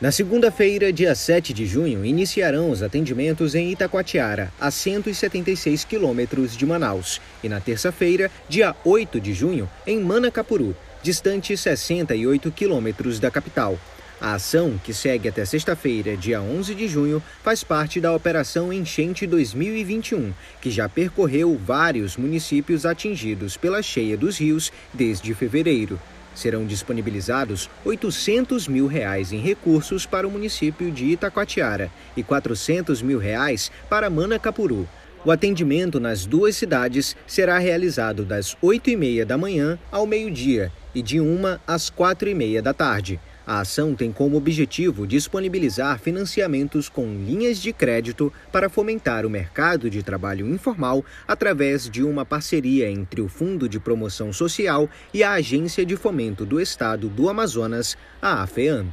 Na segunda-feira, dia 7 de junho, iniciarão os atendimentos em Itacoatiara, a 176 quilômetros de Manaus, e na terça-feira, dia 8 de junho, em Manacapuru, distante 68 quilômetros da capital. A ação, que segue até sexta-feira, dia 11 de junho, faz parte da Operação Enchente 2021, que já percorreu vários municípios atingidos pela cheia dos rios desde fevereiro. Serão disponibilizados 800 mil reais em recursos para o município de Itacoatiara e 400 mil reais para Manacapuru. O atendimento nas duas cidades será realizado das 8h30 da manhã ao meio-dia e de 1 às 4h30 da tarde. A ação tem como objetivo disponibilizar financiamentos com linhas de crédito para fomentar o mercado de trabalho informal através de uma parceria entre o Fundo de Promoção Social e a Agência de Fomento do Estado do Amazonas, a AFEAM.